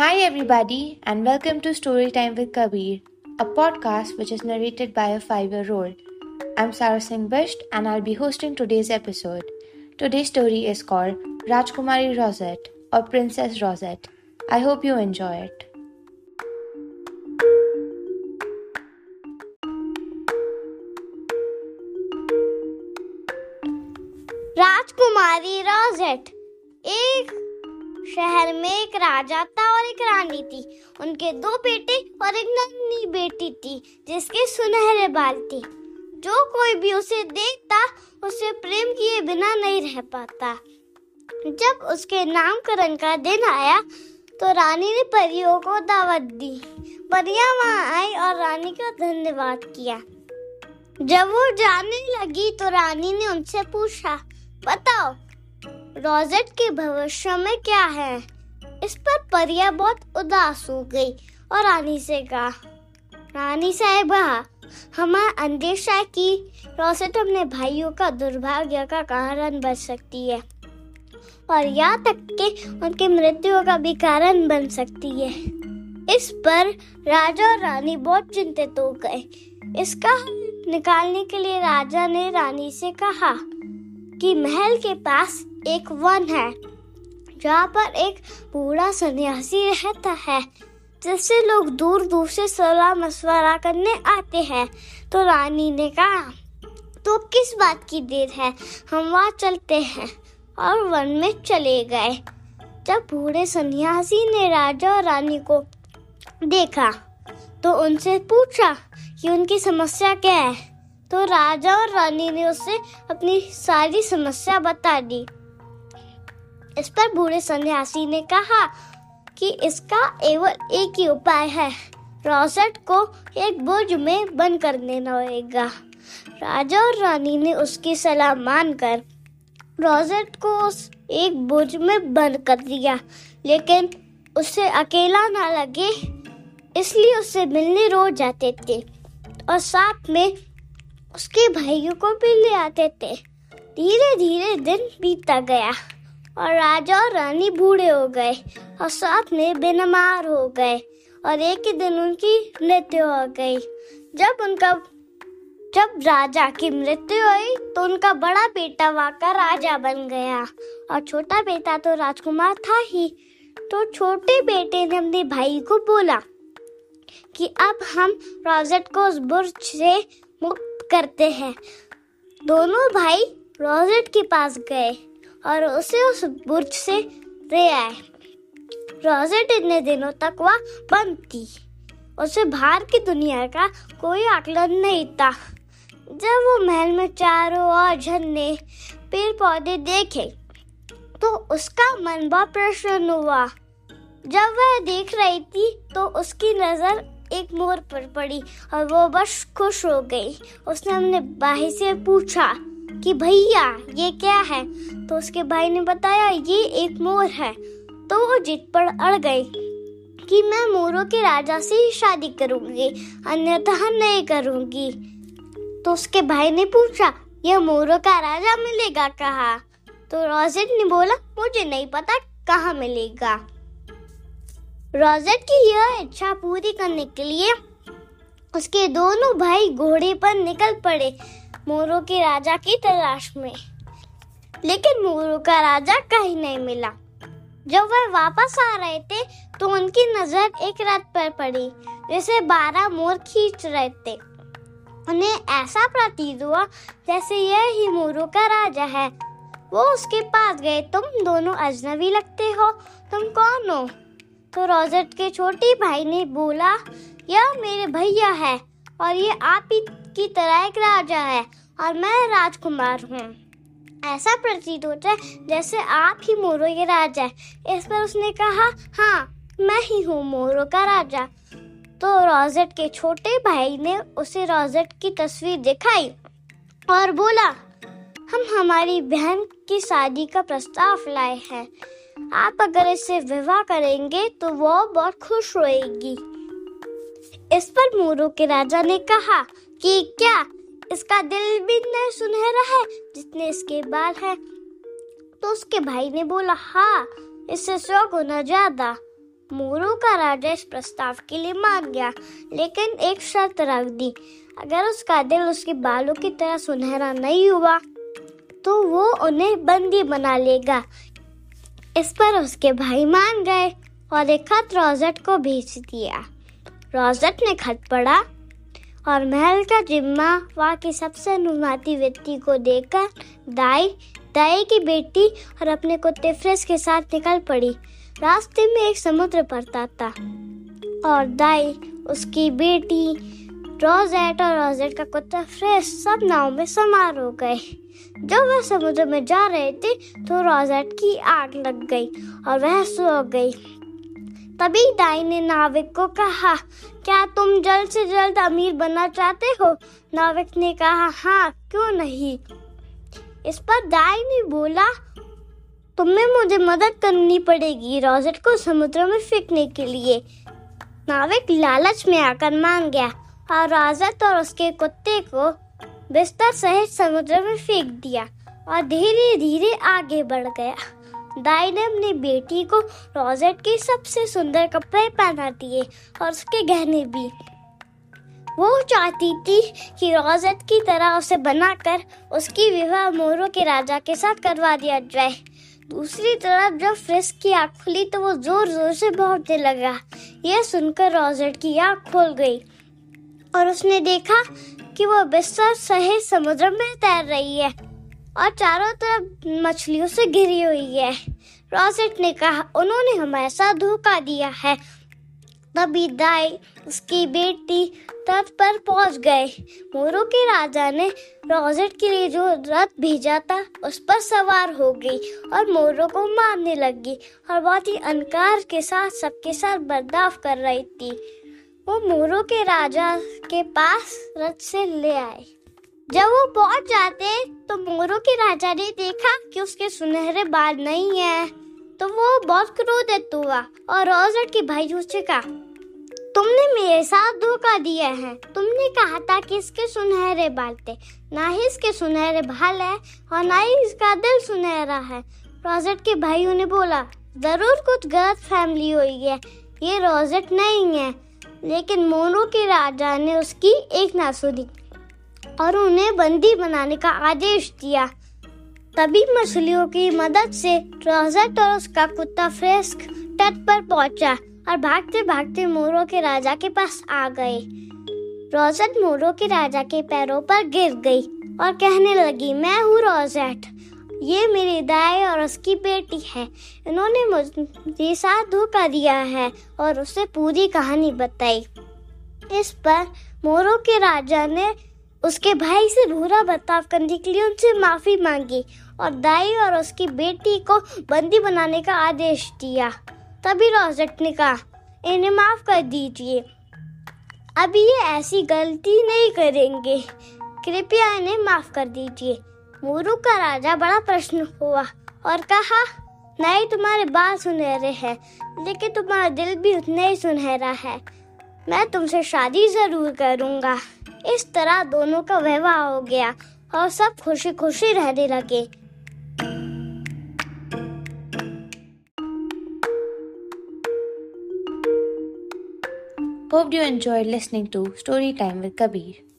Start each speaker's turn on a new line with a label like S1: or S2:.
S1: Hi, everybody, and welcome to Storytime with Kabir, a podcast which is narrated by a five year old. I'm Sarah Singh Bisht, and I'll be hosting today's episode. Today's story is called Rajkumari Rosette or Princess Rosette. I hope you enjoy it.
S2: Rajkumari Rosette. एक शहर में एक राजा था और एक रानी थी। उनके दो बेटे और एक नन्ही बेटी थी, जिसके सुनहरे बाल थे। जो कोई भी उसे देखता, उसे प्रेम किए बिना नहीं रह पाता। जब उसके नामकरण का दिन आया तो रानी ने परियों को दावत दी। परियाँ वहाँ आई और रानी का धन्यवाद किया। जब वो जाने लगी तो रानी ने उनसे पूछा, बताओ रोजेट के भविष्य में क्या है? इस पर परिया बहुत उदास हो गई और रानी से कहा, रानी साहेबा, हमारा अंदेशा है कि रोसेट अपने भाइयों का दुर्भाग्य का कारण बन सकती है और यहाँ तक के उनकी मृत्यु का भी कारण बन सकती है। इस पर राजा और रानी बहुत चिंतित हो गए। इसका निकालने के लिए राजा ने रानी से कहा कि महल के पास एक वन है, जहाँ पर एक बूढ़ा सन्यासी रहता है, जिससे लोग दूर दूर से सलाह मशवरा करने आते हैं। तो रानी ने कहा तो किस बात की देर है? हम वहाँ चलते हैं। और वन में चले गए। जब बूढ़े सन्यासी ने राजा और रानी को देखा तो उनसे पूछा कि उनकी समस्या क्या है। तो राजा और रानी ने उसे अपनी सारी समस्या बता दी। इस पर बूढ़े सन्यासी ने कहा कि इसका केवल एक ही उपाय है। रोसेट को एक बुर्ज में बंद कर देना होगा राजा और रानी ने उसकी सलाह मानकर रोजेट को उस एक बुर्ज में बंद कर दिया, लेकिन उसे अकेला ना लगे, इसलिए उससे मिलने रोज जाते थे और साथ में उसके भाइयों को भी ले आते थे। धीरे धीरे दिन बीतता गया। और राजा और रानी बूढ़े हो गए और साथ में बेनमार हो गए और एक ही दिन उनकी मृत्यु हो गई। जब उनका, जब राजा की मृत्यु हुई तो उनका बड़ा बेटा वाका राजा बन गया। और छोटा बेटा तो राजकुमार था ही। तो छोटे बेटे ने अपने भाई को बोला कि अब हम रॉजेट को उस बुर्ज से मुक्त करते हैं। दोनों भाई रोजेट के पास गए। और उसे उस बुर्ज से ले आए। रोजेट इतने दिनों तक वह बंद थी। उसे बाहर की दुनिया का कोई आकलन नहीं था। जब वो महल में चारों ओर झरने पेड़ पौधे देखे तो उसका मन बहुत प्रसन्न हुआ। जब वह देख रही थी तो उसकी नज़र एक मोर पर पड़ी और वो बस खुश हो गई। उसने अपने भाई से पूछा कि भैया, ये क्या है? तो उसके भाई ने बताया, ये एक मोर है। तो वो जिद पर अड़ गई कि मैं मोरों के राजा से ही शादी करूँगी, अन्यथा नहीं करूँगी। तो उसके भाई ने पूछा, यह मोरों का राजा मिलेगा कहा? तो रोजेट ने बोला, मुझे नहीं पता कहाँ मिलेगा। रोजेट की यह इच्छा पूरी करने के लिए उसके दोनों भाई घोड़े पर निकल पड़े मोरों के राजा की तलाश में। लेकिन मोरों का राजा कहीं नहीं मिला। जब वह वापस आ रहे थे तो उनकी नज़र एक रथ पर पड़ी, जैसे बारह मोर खींच रहे थे। उन्हें ऐसा प्रतीत हुआ जैसे यह ही मोरों का राजा है। वो उसके पास गए, तुम दोनों अजनबी लगते हो, तुम कौन हो? तो रोजेट के छोटे भाई ने बोला यह मेरे भैया है और ये आप ही की तरह एक राजा है और मैं राजकुमार हूँ। ऐसा प्रतीत होता है जैसे आप ही मोरो के राजा है। इस पर उसने कहा हाँ मैं ही हूँ मोरो का राजा। तो रोजेट के छोटे भाई ने उसे रोजेट की तस्वीर दिखाई और बोला, हम हमारी बहन की शादी का प्रस्ताव लाए हैं। आप अगर इससे विवाह करेंगे तो वो बहुत खुश होएगी। इस पर मोरू के राजा ने कहा कि क्या इसका दिल भी नहीं सुनहरा है जितने इसके बाल हैं? तो उसके भाई ने बोला हाँ इससे सौ गुना ज़्यादा। मोरू का राजा इस प्रस्ताव के लिए मान गया, लेकिन एक शर्त रख दी। अगर उसका दिल उसके बालों की तरह सुनहरा नहीं हुआ तो वो उन्हें बंदी बना लेगा। इस पर उसके भाई मान गए और एक खत रोजेट को भेज दिया। रोजेट ने खत पढ़ा और महल का जिम्मा वहाँ की सबसे नुमाती व्यक्ति को देकर दाई दाई की बेटी और अपने कुत्ते फ्रेस के साथ निकल पड़ी। रास्ते में एक समुद्र पड़ता था और दाई, उसकी बेटी, रोजेट और रोजेट का कुत्ता फ्रेश सब नाव में समार हो गए। जब वह समुद्र में जा रहे थे तो रोजेट की आग लग गई और वह सो गई। तभी दाई ने नाविक को कहा, क्या तुम जल्द से जल्द अमीर बनना चाहते हो? नाविक ने कहा हाँ क्यों नहीं? इस पर दाई ने बोला, तुम्हें मुझे मदद करनी पड़ेगी रोजेट को समुद्र में फेंकने के लिए. नाविक लालच में आकर मान गया और रोजेट और उसके कुत्ते को बिस्तर सहित समुद्र में फेंक दिया और धीरे धीरे आगे बढ़ गया। दाई ने अपनी बेटी को रोजेट के सबसे सुंदर कपड़े पहना दिए और उसके गहने भी। वो चाहती थी कि रोजेट की तरह उसे बनाकर उसकी विवाह मोरों के राजा के साथ करवा दिया जाए। दूसरी तरफ़ जब फ्रिस्क की आँख खुली तो वो ज़ोर ज़ोर से भौंकने लगा। यह सुनकर रोजेट की आँख खोल गई और उसने देखा कि वो बिस्तर सहित समुद्र में तैर रही है। और चारों तरफ़ मछलियों से घिरी हुई है। रोजेट ने कहा, उन्होंने हमारे साथ धोखा दिया है। तभी दाई उसकी बेटी तट पर पहुँच गए मोरों के राजा ने रॉजेट के लिए जो रथ भेजा था, उस पर सवार हो गई और मोरों को मारने लगी और बहुत ही अनकार के साथ सबके साथ बर्दाव कर रही थी। वो मोरों के राजा के पास रथ से ले आए जब वो पहुँच जाते तो मोरों के राजा ने देखा कि उसके सुनहरे बाल नहीं है। तो वो बहुत क्रोधित हुआ और रोजेट के भाई उससे कहा, तुमने मेरे साथ धोखा दिया है। तुमने कहा था कि इसके सुनहरे बाल थे। ना ही इसके सुनहरे बाल है और ना ही इसका दिल सुनहरा है। रोजेट के भाइयों ने बोला, ज़रूर कुछ गलत फैमिली हुई है। ये रोजेट नहीं है। लेकिन मोनो के राजा ने उसकी एक ना सुनी। और उन्हें बंदी बनाने का आदेश दिया। तभी मछलियों की मदद से रोजेट और उसका कुत्ता फ्रेस्क तट पर पहुँचा और भागते भागते मोरों के राजा के पास आ गए। रोजेट मोरों के राजा के पैरों पर गिर गई और कहने लगी, मैं हूँ रोजेट ये मेरी दाई और उसकी बेटी है। इन्होंने मुझे साथ धोखा दिया है और उसे पूरी कहानी बताई। इस पर मोरों के राजा ने उसके भाई से बुरा बर्ताव करने के लिए उनसे माफ़ी मांगी और दाई और उसकी बेटी को बंदी बनाने का आदेश दिया। तभी रोजेट ने कहा, इन्हें माफ़ कर दीजिए। अभी ये ऐसी गलती नहीं करेंगे। कृपया इन्हें माफ़ कर दीजिए। मोरू का राजा बड़ा प्रश्न हुआ और कहा, नहीं, तुम्हारे बाल सुनहरे हैं, लेकिन तुम्हारा दिल भी उतना ही सुनहरा है। मैं तुमसे शादी ज़रूर करूँगा। इस तरह दोनों का विवाह हो गया और सब खुशी खुशी रहने लगे
S1: Hope you enjoyed listening to Story Time with Kabir.